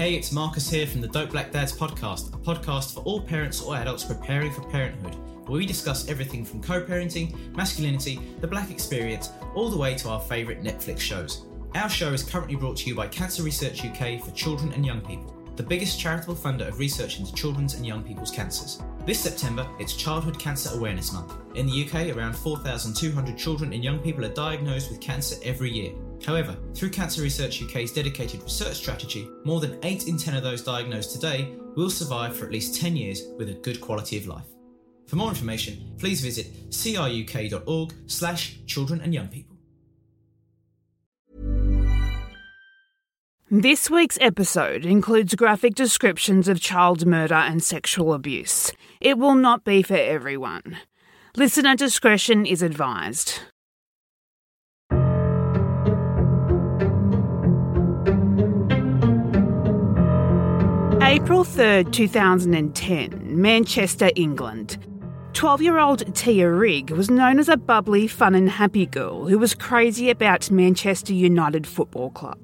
Hey, it's Marcus here from the Dope Black Dads podcast, a podcast for all parents or adults preparing for parenthood, where we discuss everything from co parenting, masculinity, the black experience, all the way to our favourite Netflix shows. Our show is currently brought to you by Cancer Research UK for children and young people, the biggest charitable funder of research into children's and young people's cancers. This September, it's Childhood Cancer Awareness Month. In the UK, around 4,200 children and young people are diagnosed with cancer every year. However, through Cancer Research UK's dedicated research strategy, more than 8 in 10 of those diagnosed today will survive for at least 10 years with a good quality of life. For more information, please visit cruk.org slash children and young people. This week's episode includes graphic descriptions of child murder and sexual abuse. It will not be for everyone. Listener discretion is advised. April 3rd, 2010, Manchester, England. 12 year old Tia Rigg was known as a bubbly, fun, and happy girl who was crazy about Manchester United Football Club.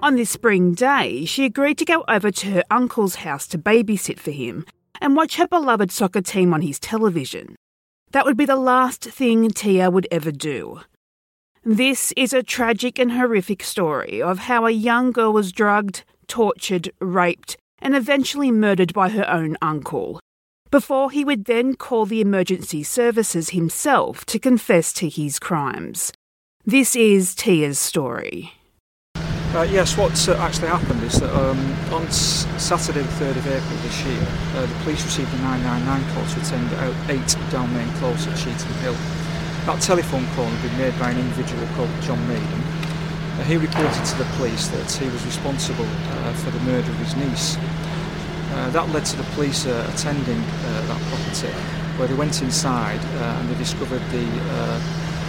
On this spring day, she agreed to go over to her uncle's house to babysit for him and watch her beloved soccer team on his television. That would be the last thing Tia would ever do. This is a tragic and horrific story of how a young girl was drugged, tortured, raped, and eventually murdered by her own uncle, before he would then call the emergency services himself to confess to his crimes. This is Tia's story. Uh, yes, what uh, actually happened is that um, on s- Saturday, the 3rd of April this year, uh, the police received a 999 call to attend out 8 Dalmain Close at Cheetham Hill. That telephone call had been made by an individual called John Maden, he reported to the police that he was responsible uh, for the murder of his niece. Uh, that led to the police uh, attending uh, that property, where they went inside uh, and they discovered the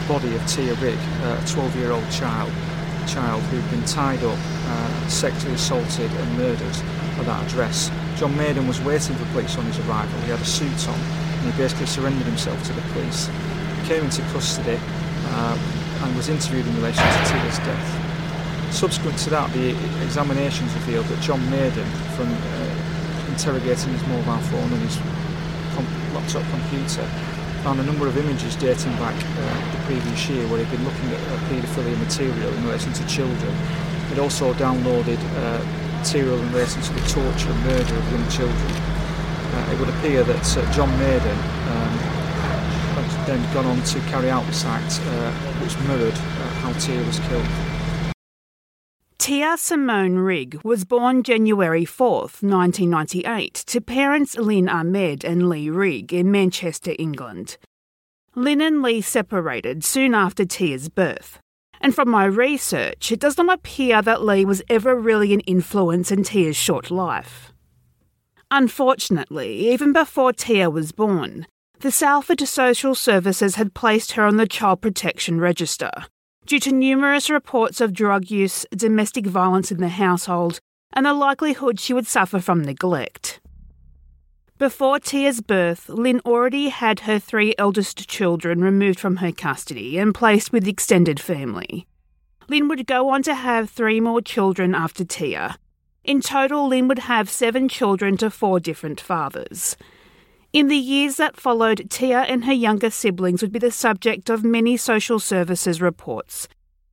body of Tia Rigg, a 12-year-old child, child who'd been tied up, sexually assaulted and murdered at that address. John Maden was waiting for police on his arrival. He had a suit on and he basically surrendered himself to the police. He came into custody and was interviewed in relation to Tia's death. Subsequent to that, the examinations revealed that John Maden, from uh, interrogating his mobile phone and his laptop computer, found a number of images dating back uh, the previous year where he'd been looking at uh, paedophilia material in relation to children. He'd also downloaded uh, material in relation to the torture and murder of young children. Uh, it would appear that uh, John Maden then gone on to carry out the act uh, which mirrored uh, how Tia was killed. Tia Simone Rigg was born January 4, 1998, to parents Lynn Ahmed and Lee Rigg in Manchester, England. Lynn and Lee separated soon after Tia's birth, and from my research, it does not appear that Lee was ever really an influence in Tia's short life. Unfortunately, even before Tia was born, the Salford Social Services had placed her on the Child Protection Register due to numerous reports of drug use, domestic violence in the household, and the likelihood she would suffer from neglect. Before Tia's birth, Lynn already had her three eldest children removed from her custody and placed with extended family. Lynn would go on to have three more children after Tia. In total, Lynn would have seven children to four different fathers. In the years that followed, Tia and her younger siblings would be the subject of many social services reports.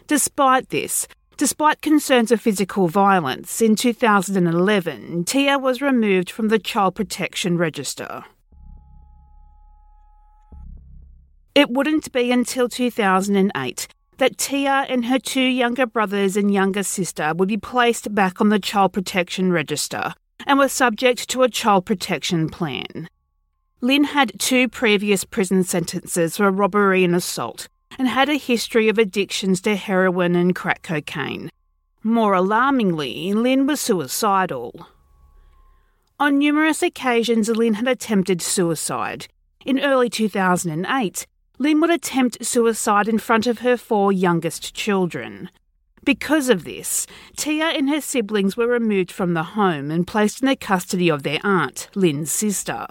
Despite this, despite concerns of physical violence, in 2011, Tia was removed from the Child Protection Register. It wouldn't be until 2008 that Tia and her two younger brothers and younger sister would be placed back on the Child Protection Register and were subject to a child protection plan. Lynn had two previous prison sentences for robbery and assault and had a history of addictions to heroin and crack cocaine. More alarmingly, Lynn was suicidal. On numerous occasions, Lynn had attempted suicide. In early 2008, Lynn would attempt suicide in front of her four youngest children. Because of this, Tia and her siblings were removed from the home and placed in the custody of their aunt, Lynn's sister.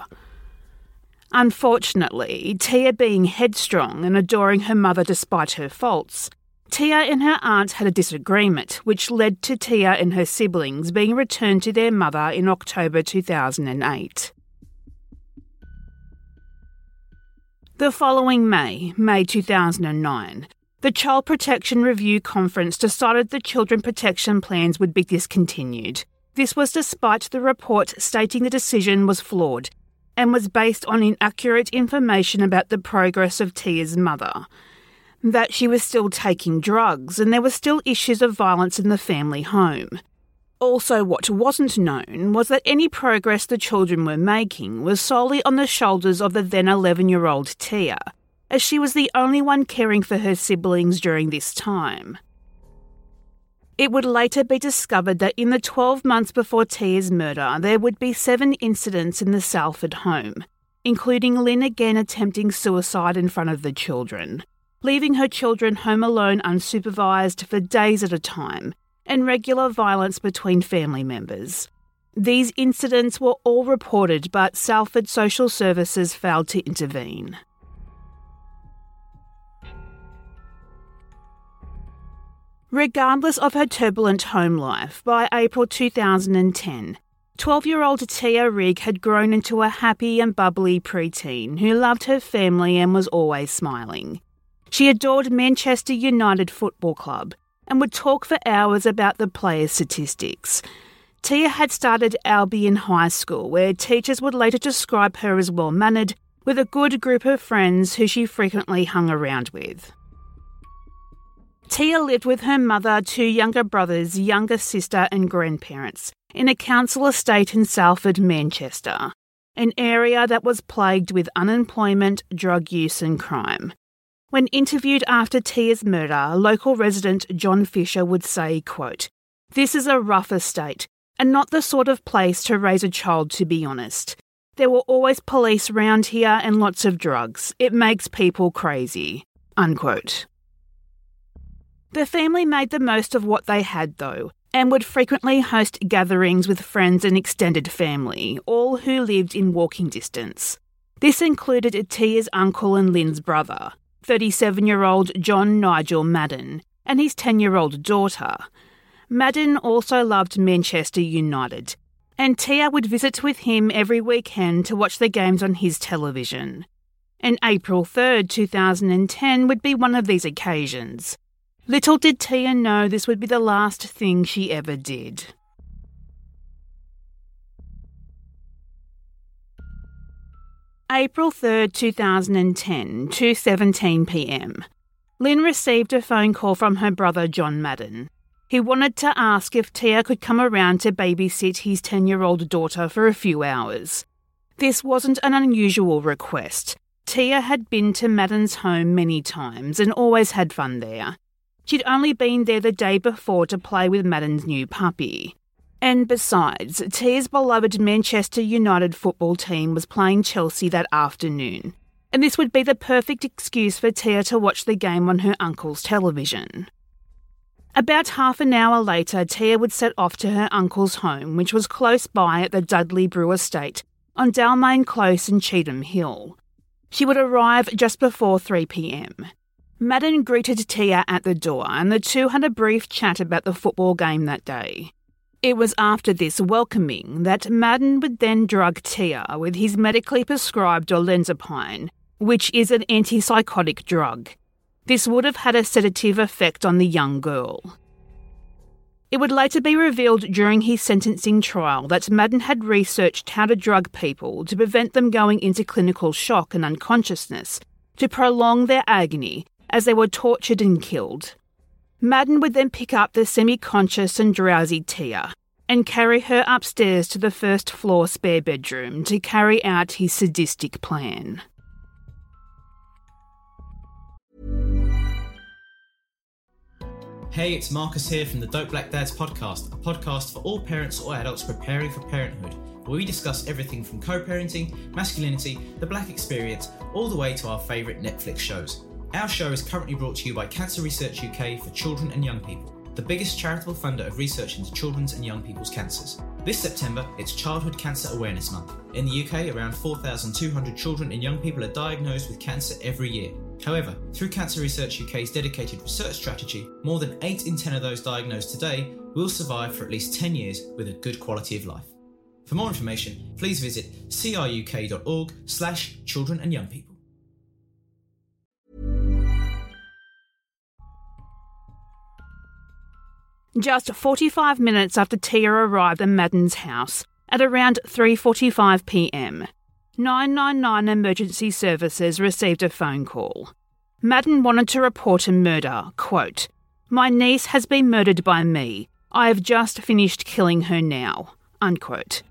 Unfortunately, Tia being headstrong and adoring her mother despite her faults, Tia and her aunt had a disagreement, which led to Tia and her siblings being returned to their mother in October 2008. The following May, May 2009, the Child Protection Review Conference decided the children protection plans would be discontinued. This was despite the report stating the decision was flawed and was based on inaccurate information about the progress of Tia's mother. That she was still taking drugs and there were still issues of violence in the family home. Also, what wasn't known was that any progress the children were making was solely on the shoulders of the then 11 year old Tia, as she was the only one caring for her siblings during this time. It would later be discovered that in the 12 months before Tia's murder, there would be seven incidents in the Salford home, including Lynn again attempting suicide in front of the children, leaving her children home alone unsupervised for days at a time, and regular violence between family members. These incidents were all reported, but Salford Social Services failed to intervene. Regardless of her turbulent home life, by April 2010, 12 year old Tia Rigg had grown into a happy and bubbly preteen who loved her family and was always smiling. She adored Manchester United Football Club and would talk for hours about the players' statistics. Tia had started Albion High School, where teachers would later describe her as well mannered, with a good group of friends who she frequently hung around with. Tia lived with her mother, two younger brothers, younger sister, and grandparents in a council estate in Salford, Manchester, an area that was plagued with unemployment, drug use, and crime. When interviewed after Tia's murder, local resident John Fisher would say, quote, This is a rough estate, and not the sort of place to raise a child, to be honest. There were always police round here and lots of drugs. It makes people crazy. Unquote. The family made the most of what they had, though, and would frequently host gatherings with friends and extended family, all who lived in walking distance. This included Tia's uncle and Lynn's brother, 37 year old John Nigel Madden, and his 10 year old daughter. Madden also loved Manchester United, and Tia would visit with him every weekend to watch the games on his television. And April 3rd, 2010 would be one of these occasions. Little did Tia know this would be the last thing she ever did. April 3rd, 2010, 2:17 p.m. Lynn received a phone call from her brother John Madden. He wanted to ask if Tia could come around to babysit his 10-year-old daughter for a few hours. This wasn't an unusual request. Tia had been to Madden's home many times and always had fun there. She'd only been there the day before to play with Madden's new puppy. And besides, Tia's beloved Manchester United football team was playing Chelsea that afternoon, and this would be the perfect excuse for Tia to watch the game on her uncle's television. About half an hour later, Tia would set off to her uncle's home, which was close by at the Dudley Brew Estate on Dalmain Close in Cheetham Hill. She would arrive just before 3 pm. Madden greeted Tia at the door, and the two had a brief chat about the football game that day. It was after this welcoming that Madden would then drug Tia with his medically prescribed olanzapine, which is an antipsychotic drug. This would have had a sedative effect on the young girl. It would later be revealed during his sentencing trial that Madden had researched how to drug people to prevent them going into clinical shock and unconsciousness, to prolong their agony as they were tortured and killed. Madden would then pick up the semi conscious and drowsy Tia and carry her upstairs to the first floor spare bedroom to carry out his sadistic plan. Hey, it's Marcus here from the Dope Black Dads podcast, a podcast for all parents or adults preparing for parenthood, where we discuss everything from co parenting, masculinity, the black experience, all the way to our favourite Netflix shows. Our show is currently brought to you by Cancer Research UK for children and young people, the biggest charitable funder of research into children's and young people's cancers. This September, it's Childhood Cancer Awareness Month. In the UK, around 4,200 children and young people are diagnosed with cancer every year. However, through Cancer Research UK's dedicated research strategy, more than 8 in 10 of those diagnosed today will survive for at least 10 years with a good quality of life. For more information, please visit cruk.org slash children and young people. Just 45 minutes after Tia arrived at Madden's house, at around 3:45 p.m., 999 Emergency Services received a phone call. Madden wanted to report a murder. Quote, My niece has been murdered by me. I have just finished killing her now. Unquote.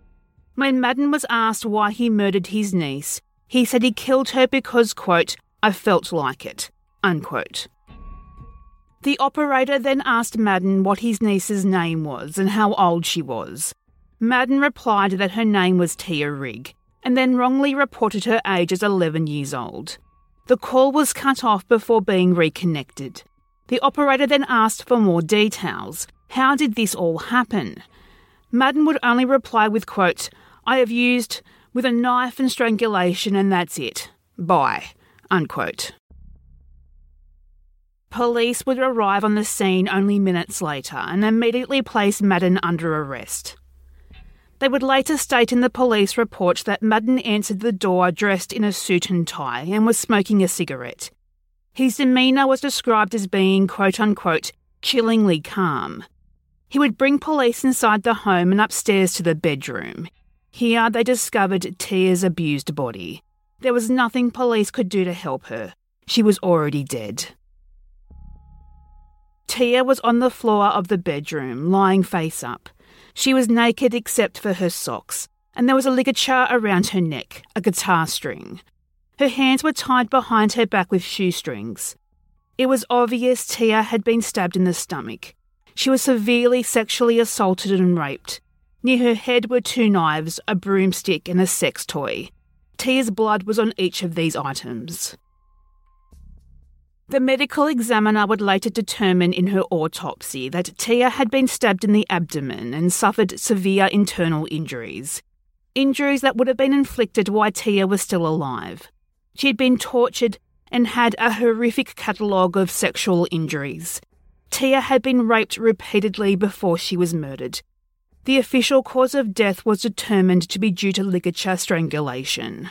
When Madden was asked why he murdered his niece, he said he killed her because, quote, I felt like it. Unquote. The operator then asked Madden what his niece's name was and how old she was. Madden replied that her name was Tia Rigg and then wrongly reported her age as 11 years old. The call was cut off before being reconnected. The operator then asked for more details. How did this all happen? Madden would only reply with quote, I have used with a knife and strangulation and that's it. Bye. Unquote. Police would arrive on the scene only minutes later and immediately place Madden under arrest. They would later state in the police report that Madden answered the door dressed in a suit and tie and was smoking a cigarette. His demeanour was described as being quote unquote chillingly calm. He would bring police inside the home and upstairs to the bedroom. Here they discovered Tia's abused body. There was nothing police could do to help her. She was already dead. Tia was on the floor of the bedroom, lying face up. She was naked except for her socks, and there was a ligature around her neck, a guitar string. Her hands were tied behind her back with shoestrings. It was obvious Tia had been stabbed in the stomach. She was severely sexually assaulted and raped. Near her head were two knives, a broomstick, and a sex toy. Tia's blood was on each of these items. The medical examiner would later determine in her autopsy that Tia had been stabbed in the abdomen and suffered severe internal injuries. Injuries that would have been inflicted while Tia was still alive. She had been tortured and had a horrific catalogue of sexual injuries. Tia had been raped repeatedly before she was murdered. The official cause of death was determined to be due to ligature strangulation.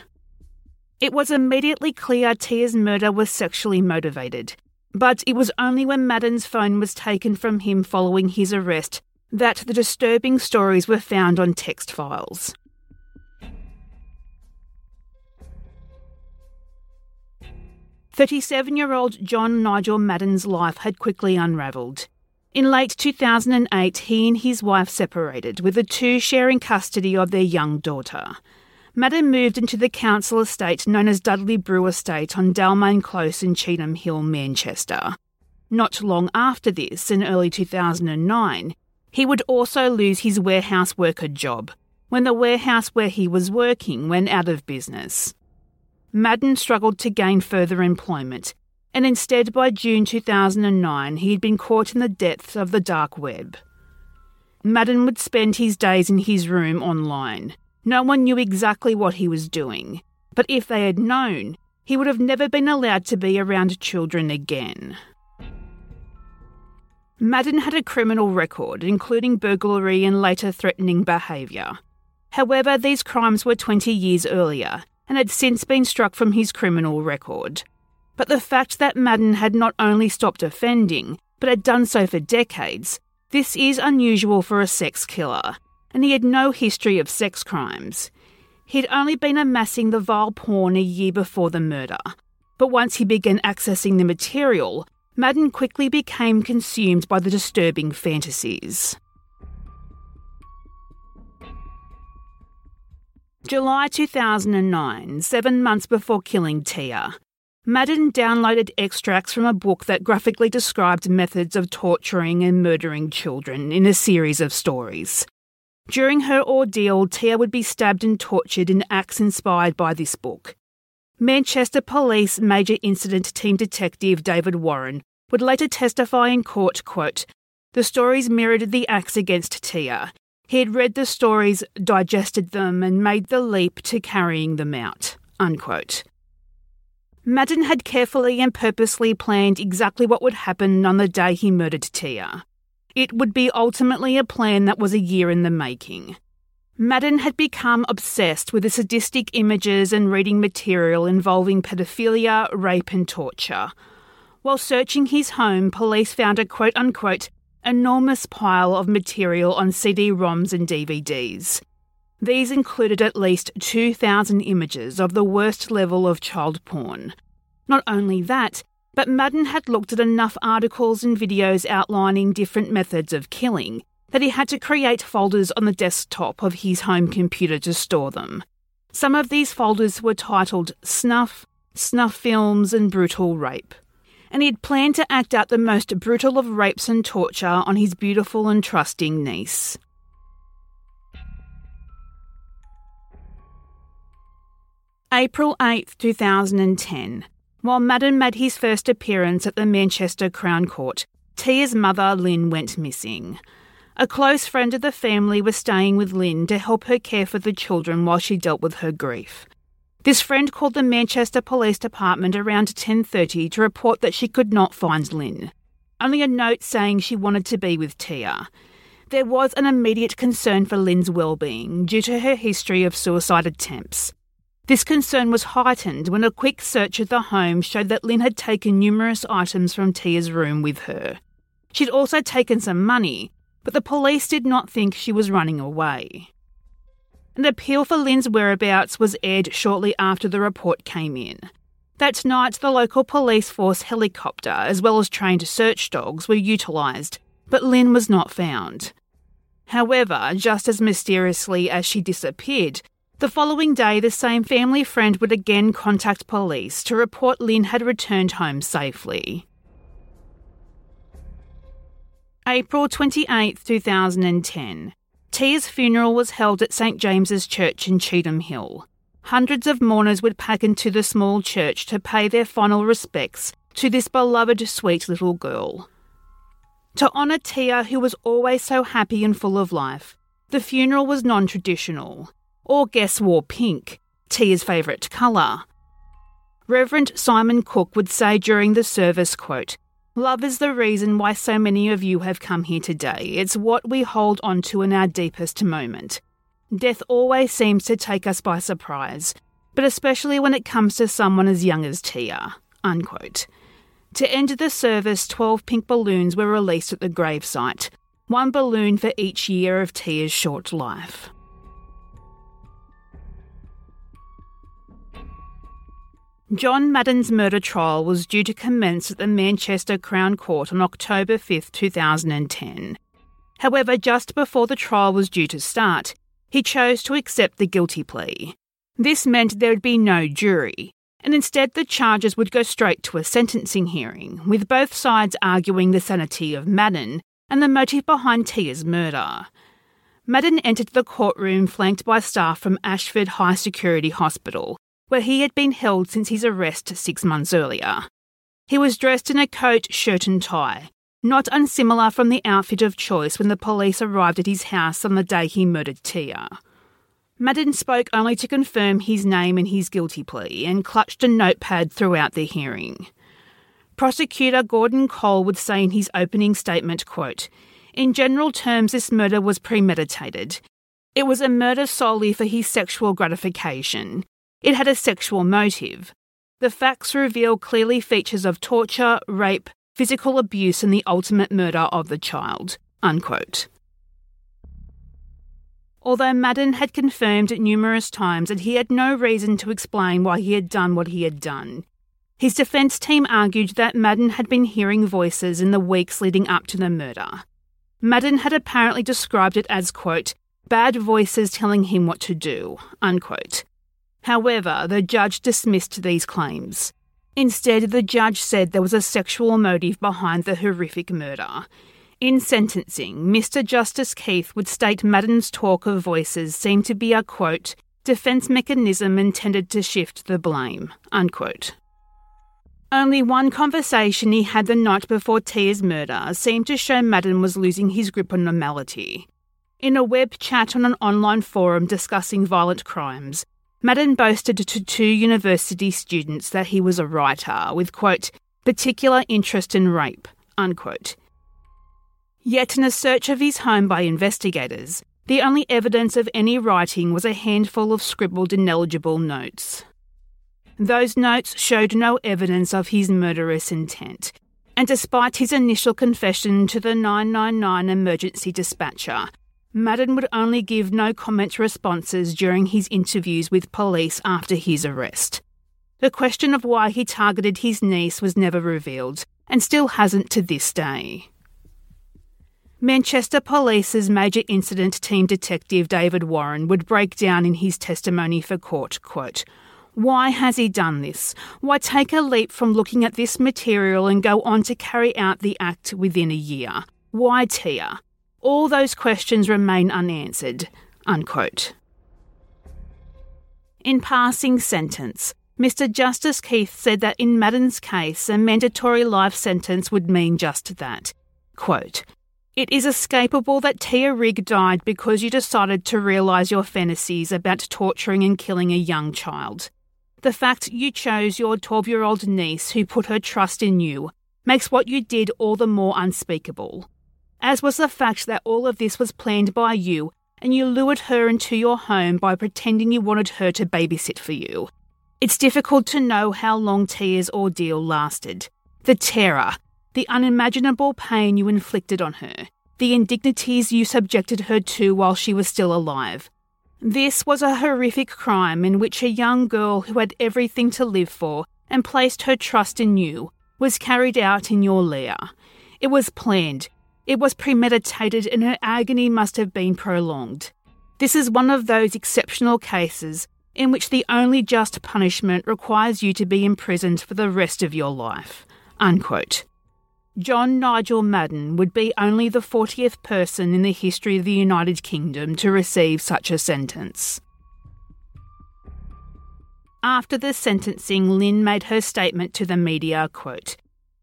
It was immediately clear Tia's murder was sexually motivated, but it was only when Madden's phone was taken from him following his arrest that the disturbing stories were found on text files. Thirty-seven-year-old John Nigel Madden's life had quickly unravelled. In late 2008, he and his wife separated, with the two sharing custody of their young daughter. Madden moved into the council estate known as Dudley Brew Estate on Dalmain Close in Cheetham Hill, Manchester. Not long after this, in early 2009, he would also lose his warehouse worker job when the warehouse where he was working went out of business. Madden struggled to gain further employment, and instead by June 2009 he had been caught in the depths of the dark web. Madden would spend his days in his room online, no one knew exactly what he was doing, but if they had known, he would have never been allowed to be around children again. Madden had a criminal record, including burglary and later threatening behaviour. However, these crimes were 20 years earlier and had since been struck from his criminal record. But the fact that Madden had not only stopped offending, but had done so for decades, this is unusual for a sex killer, and he had no history of sex crimes. He'd only been amassing the vile porn a year before the murder, but once he began accessing the material, Madden quickly became consumed by the disturbing fantasies. July 2009, seven months before killing Tia, Madden downloaded extracts from a book that graphically described methods of torturing and murdering children in a series of stories. During her ordeal, Tia would be stabbed and tortured in acts inspired by this book. Manchester Police Major Incident Team Detective David Warren would later testify in court, quote, The stories mirrored the acts against Tia. He had read the stories, digested them, and made the leap to carrying them out. Unquote. Madden had carefully and purposely planned exactly what would happen on the day he murdered Tia. It would be ultimately a plan that was a year in the making. Madden had become obsessed with the sadistic images and reading material involving pedophilia, rape, and torture. While searching his home, police found a quote unquote enormous pile of material on CD ROMs and DVDs. These included at least 2,000 images of the worst level of child porn. Not only that, but Madden had looked at enough articles and videos outlining different methods of killing that he had to create folders on the desktop of his home computer to store them. Some of these folders were titled Snuff, Snuff Films, and Brutal Rape. And he had planned to act out the most brutal of rapes and torture on his beautiful and trusting niece. April 8, 2010. While Madden made his first appearance at the Manchester Crown Court, Tia's mother, Lynn, went missing. A close friend of the family was staying with Lynn to help her care for the children while she dealt with her grief. This friend called the Manchester Police Department around 10:30 to report that she could not find Lynn. Only a note saying she wanted to be with Tia. There was an immediate concern for Lynn's well-being due to her history of suicide attempts. This concern was heightened when a quick search of the home showed that Lynn had taken numerous items from Tia's room with her. She'd also taken some money, but the police did not think she was running away. An appeal for Lynn's whereabouts was aired shortly after the report came in. That night, the local police force helicopter, as well as trained search dogs, were utilised, but Lynn was not found. However, just as mysteriously as she disappeared, the following day, the same family friend would again contact police to report Lynn had returned home safely. April 28, 2010. Tia's funeral was held at St James's Church in Cheetham Hill. Hundreds of mourners would pack into the small church to pay their final respects to this beloved, sweet little girl. To honour Tia, who was always so happy and full of life, the funeral was non traditional. All guests wore pink, Tia's favourite colour. Reverend Simon Cook would say during the service, quote, Love is the reason why so many of you have come here today. It's what we hold on to in our deepest moment. Death always seems to take us by surprise, but especially when it comes to someone as young as Tia. Unquote. To end the service, 12 pink balloons were released at the gravesite, one balloon for each year of Tia's short life. John Madden's murder trial was due to commence at the Manchester Crown Court on October 5, 2010. However, just before the trial was due to start, he chose to accept the guilty plea. This meant there would be no jury, and instead the charges would go straight to a sentencing hearing, with both sides arguing the sanity of Madden and the motive behind Tia's murder. Madden entered the courtroom flanked by staff from Ashworth High Security Hospital, where he had been held since his arrest six months earlier. He was dressed in a coat, shirt, and tie, not unsimilar from the outfit of choice when the police arrived at his house on the day he murdered Tia. Madden spoke only to confirm his name and his guilty plea and clutched a notepad throughout the hearing. Prosecutor Gordon Cole would say in his opening statement, quote, In general terms, this murder was premeditated. It was a murder solely for his sexual gratification. It had a sexual motive. The facts reveal clearly features of torture, rape, physical abuse, and the ultimate murder of the child. Unquote. Although Madden had confirmed numerous times that he had no reason to explain why he had done what he had done, his defence team argued that Madden had been hearing voices in the weeks leading up to the murder. Madden had apparently described it as, quote, bad voices telling him what to do, unquote. However, the judge dismissed these claims. Instead, the judge said there was a sexual motive behind the horrific murder. In sentencing, Mr. Justice Keith would state Madden's talk of voices seemed to be a quote, defence mechanism intended to shift the blame, unquote. Only one conversation he had the night before Tia's murder seemed to show Madden was losing his grip on normality. In a web chat on an online forum discussing violent crimes, Madden boasted to two university students that he was a writer with, quote, particular interest in rape, unquote. Yet, in a search of his home by investigators, the only evidence of any writing was a handful of scribbled ineligible notes. Those notes showed no evidence of his murderous intent, and despite his initial confession to the 999 emergency dispatcher, Madden would only give no comment responses during his interviews with police after his arrest. The question of why he targeted his niece was never revealed, and still hasn't to this day. Manchester Police's major incident team detective David Warren would break down in his testimony for court, quote, why has he done this? Why take a leap from looking at this material and go on to carry out the act within a year? Why Tia? All those questions remain unanswered. Unquote. In passing sentence, Mr. Justice Keith said that in Madden's case, a mandatory life sentence would mean just that. Quote, it is escapable that Tia Rigg died because you decided to realise your fantasies about torturing and killing a young child. The fact you chose your 12 year old niece who put her trust in you makes what you did all the more unspeakable as was the fact that all of this was planned by you and you lured her into your home by pretending you wanted her to babysit for you. It's difficult to know how long Tia's ordeal lasted. The terror, the unimaginable pain you inflicted on her, the indignities you subjected her to while she was still alive. This was a horrific crime in which a young girl who had everything to live for and placed her trust in you was carried out in your lair. It was planned, it was premeditated and her agony must have been prolonged. This is one of those exceptional cases in which the only just punishment requires you to be imprisoned for the rest of your life. Unquote. John Nigel Madden would be only the 40th person in the history of the United Kingdom to receive such a sentence. After the sentencing, Lynn made her statement to the media, quote,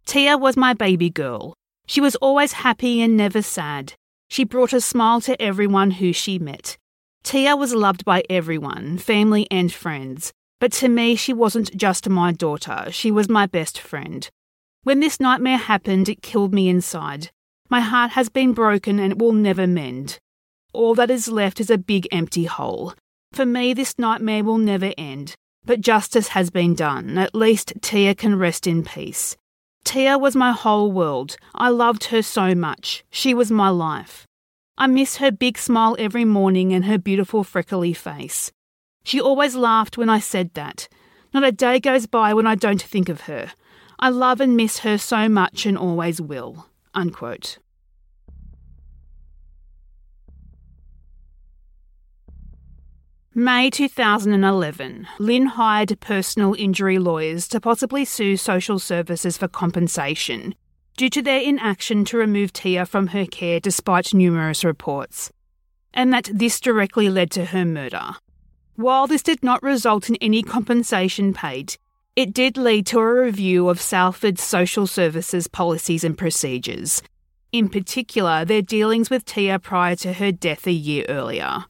Tia was my baby girl. She was always happy and never sad. She brought a smile to everyone who she met. Tia was loved by everyone, family and friends. But to me, she wasn't just my daughter, she was my best friend. When this nightmare happened, it killed me inside. My heart has been broken and it will never mend. All that is left is a big empty hole. For me, this nightmare will never end. But justice has been done. At least Tia can rest in peace. Tia was my whole world. I loved her so much. She was my life. I miss her big smile every morning and her beautiful freckly face. She always laughed when I said that. Not a day goes by when I don't think of her. I love and miss her so much and always will. Unquote. May 2011, Lynn hired personal injury lawyers to possibly sue social services for compensation due to their inaction to remove Tia from her care despite numerous reports, and that this directly led to her murder. While this did not result in any compensation paid, it did lead to a review of Salford's social services policies and procedures, in particular their dealings with Tia prior to her death a year earlier.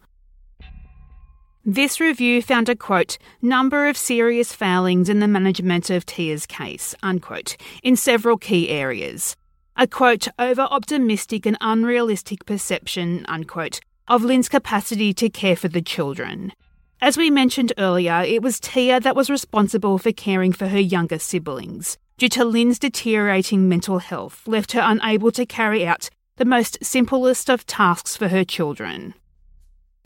This review found a quote, number of serious failings in the management of Tia's case, unquote, in several key areas. A quote, over optimistic and unrealistic perception, unquote, of Lynn's capacity to care for the children. As we mentioned earlier, it was Tia that was responsible for caring for her younger siblings. Due to Lynn's deteriorating mental health, left her unable to carry out the most simplest of tasks for her children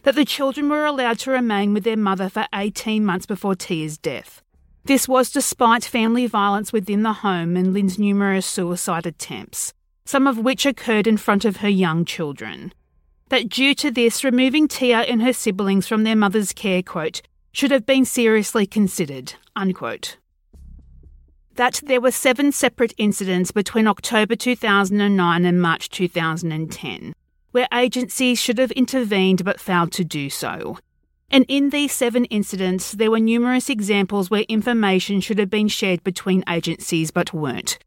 that the children were allowed to remain with their mother for 18 months before Tia's death. This was despite family violence within the home and Lynn's numerous suicide attempts, some of which occurred in front of her young children. That due to this, removing Tia and her siblings from their mother's care, quote, should have been seriously considered, unquote. That there were seven separate incidents between October 2009 and March 2010 where agencies should have intervened but failed to do so. And in these seven incidents, there were numerous examples where information should have been shared between agencies but weren't.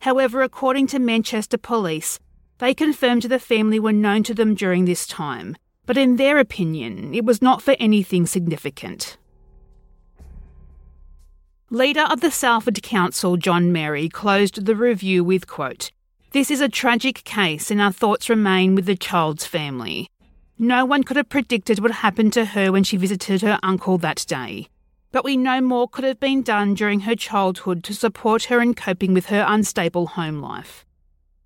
However, according to Manchester Police, they confirmed the family were known to them during this time, but in their opinion, it was not for anything significant. Leader of the Salford Council, John Merry, closed the review with quote, This is a tragic case and our thoughts remain with the child's family. No one could have predicted what happened to her when she visited her uncle that day. But we know more could have been done during her childhood to support her in coping with her unstable home life.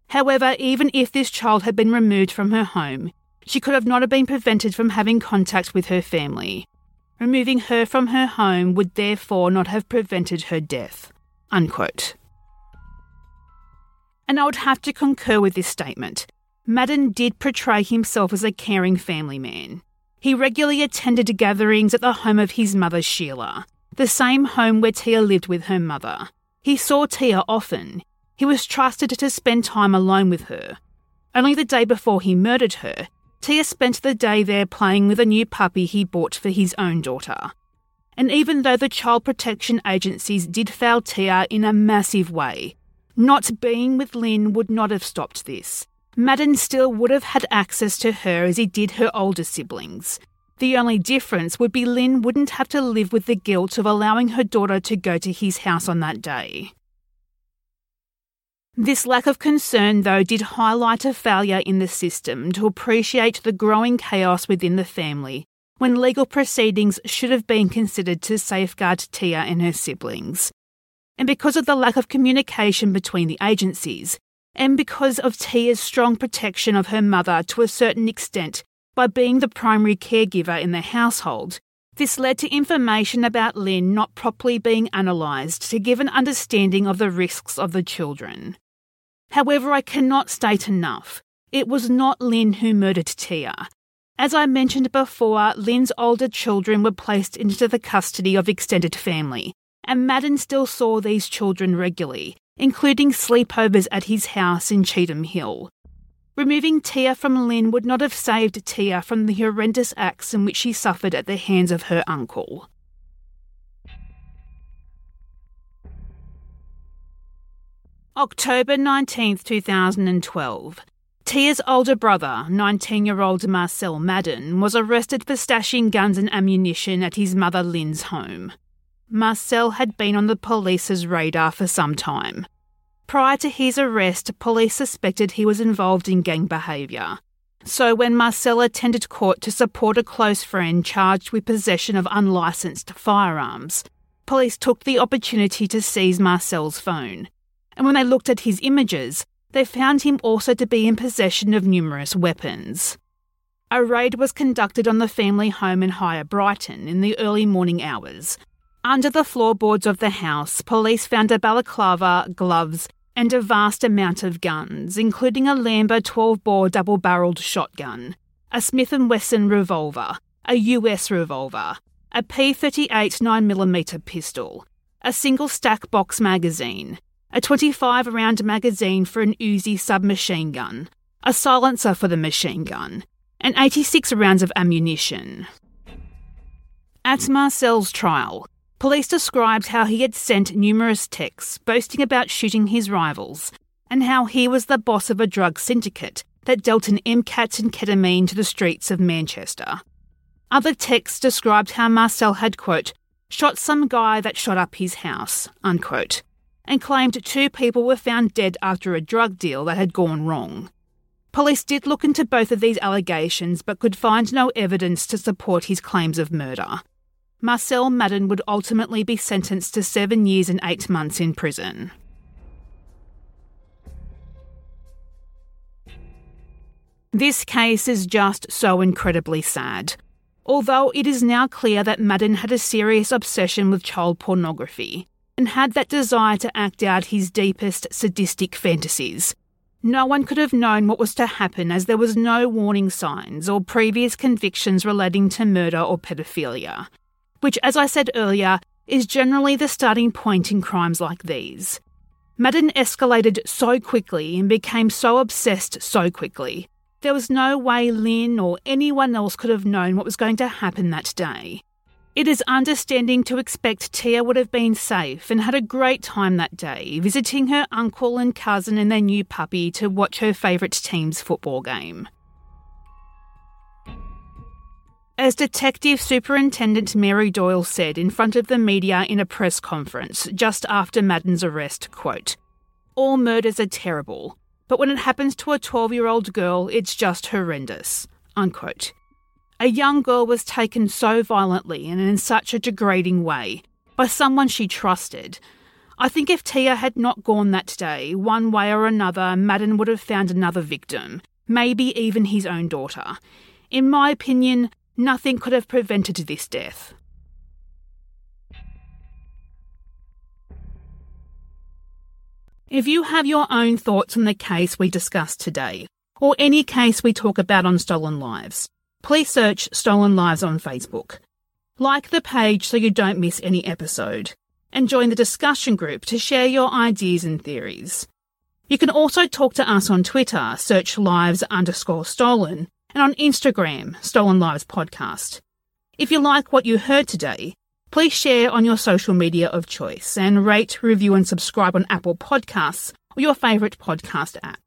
However, even if this child had been removed from her home, she could have not have been prevented from having contact with her family. Removing her from her home would therefore not have prevented her death. Unquote. And I would have to concur with this statement. Madden did portray himself as a caring family man. He regularly attended gatherings at the home of his mother, Sheila, the same home where Tia lived with her mother. He saw Tia often. He was trusted to spend time alone with her. Only the day before he murdered her, Tia spent the day there playing with a new puppy he bought for his own daughter. And even though the child protection agencies did fail Tia in a massive way, not being with Lynn would not have stopped this. Madden still would have had access to her as he did her older siblings. The only difference would be Lynn wouldn't have to live with the guilt of allowing her daughter to go to his house on that day. This lack of concern, though, did highlight a failure in the system to appreciate the growing chaos within the family when legal proceedings should have been considered to safeguard Tia and her siblings. And because of the lack of communication between the agencies, and because of Tia's strong protection of her mother to a certain extent by being the primary caregiver in the household, this led to information about Lynn not properly being analysed to give an understanding of the risks of the children. However, I cannot state enough. It was not Lynn who murdered Tia. As I mentioned before, Lynn's older children were placed into the custody of extended family, and Madden still saw these children regularly, including sleepovers at his house in Cheetham Hill. Removing Tia from Lynn would not have saved Tia from the horrendous acts in which she suffered at the hands of her uncle. October 19, 2012. Tia's older brother, 19 year old Marcel Madden, was arrested for stashing guns and ammunition at his mother Lynn's home. Marcel had been on the police's radar for some time. Prior to his arrest, police suspected he was involved in gang behaviour. So, when Marcel attended court to support a close friend charged with possession of unlicensed firearms, police took the opportunity to seize Marcel's phone and when they looked at his images, they found him also to be in possession of numerous weapons. A raid was conducted on the family home in Higher Broughton in the early morning hours. Under the floorboards of the house, police found a balaclava, gloves, and a vast amount of guns, including a Lambert 12-bore double-barreled shotgun, a Smith & Wesson revolver, a US revolver, a P38 9mm pistol, a single-stack box magazine, a 25 round magazine for an Uzi submachine gun, a silencer for the machine gun, and 86 rounds of ammunition. At Marcel's trial, police described how he had sent numerous texts boasting about shooting his rivals and how he was the boss of a drug syndicate that dealt in MCAT and ketamine to the streets of Manchester. Other texts described how Marcel had, quote, shot some guy that shot up his house, unquote, and claimed two people were found dead after a drug deal that had gone wrong. Police did look into both of these allegations but could find no evidence to support his claims of murder. Marcel Madden would ultimately be sentenced to seven years and eight months in prison. This case is just so incredibly sad. Although it is now clear that Madden had a serious obsession with child pornography, and had that desire to act out his deepest sadistic fantasies. No one could have known what was to happen as there was no warning signs or previous convictions relating to murder or pedophilia, which, as I said earlier, is generally the starting point in crimes like these. Madden escalated so quickly and became so obsessed so quickly. There was no way Lynn or anyone else could have known what was going to happen that day. It is understanding to expect Tia would have been safe and had a great time that day, visiting her uncle and cousin and their new puppy to watch her favourite team's football game. As Detective Superintendent Mary Doyle said in front of the media in a press conference just after Madden's arrest, quote, All murders are terrible, but when it happens to a 12 year old girl, it's just horrendous. Unquote. A young girl was taken so violently and in such a degrading way by someone she trusted. I think if Tia had not gone that day, one way or another, Madden would have found another victim, maybe even his own daughter. In my opinion, nothing could have prevented this death. If you have your own thoughts on the case we discussed today, or any case we talk about on Stolen Lives, please search Stolen Lives on Facebook. Like the page so you don't miss any episode, and join the discussion group to share your ideas and theories. You can also talk to us on Twitter, search lives underscore stolen, and on Instagram, Stolen Lives Podcast. If you like what you heard today, please share on your social media of choice and rate, review, and subscribe on Apple Podcasts or your favourite podcast app.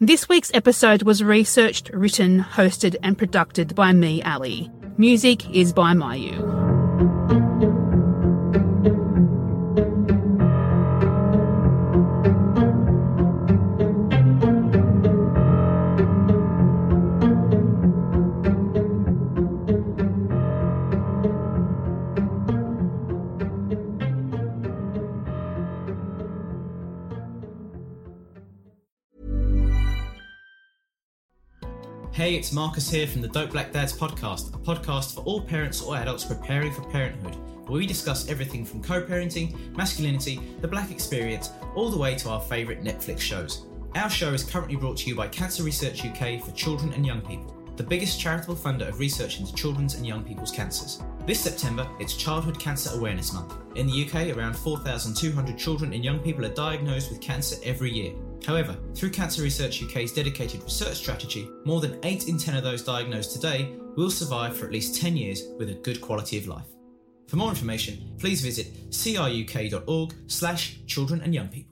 This week's episode was researched, written, hosted, and produced by me, Ali. Music is by Myuu. It's Marcus here from the Dope Black Dads podcast, a podcast for all parents or adults preparing for parenthood, where we discuss everything from co parenting, masculinity, the black experience, all the way to our favourite Netflix shows. Our show is currently brought to you by Cancer Research UK for children and young people, the biggest charitable funder of research into children's and young people's cancers. This September, it's Childhood Cancer Awareness Month. In the UK, around 4,200 children and young people are diagnosed with cancer every year. However, through Cancer Research UK's dedicated research strategy, more than 8 in 10 of those diagnosed today will survive for at least 10 years with a good quality of life. For more information, please visit cruk.org slash children and young people.